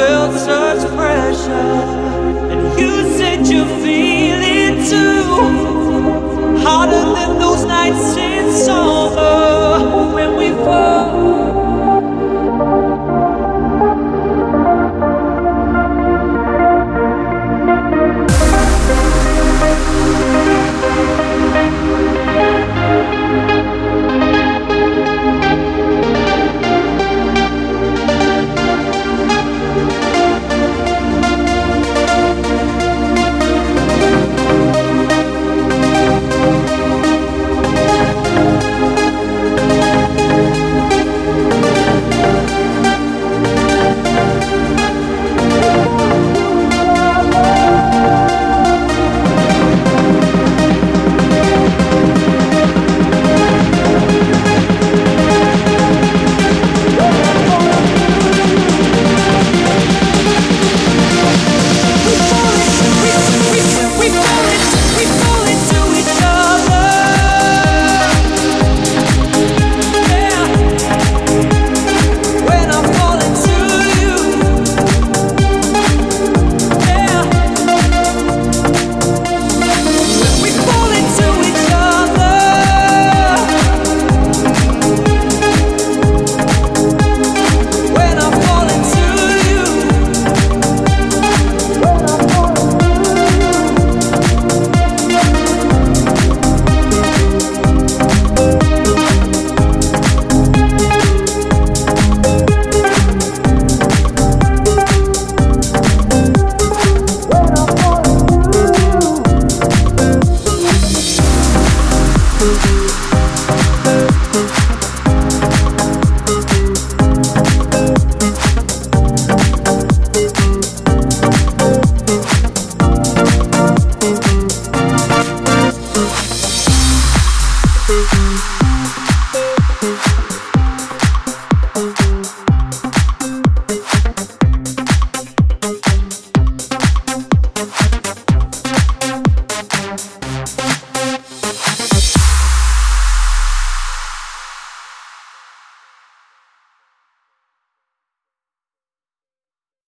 felt such pressure, and you said you feel it too, harder than those nights. Ooh.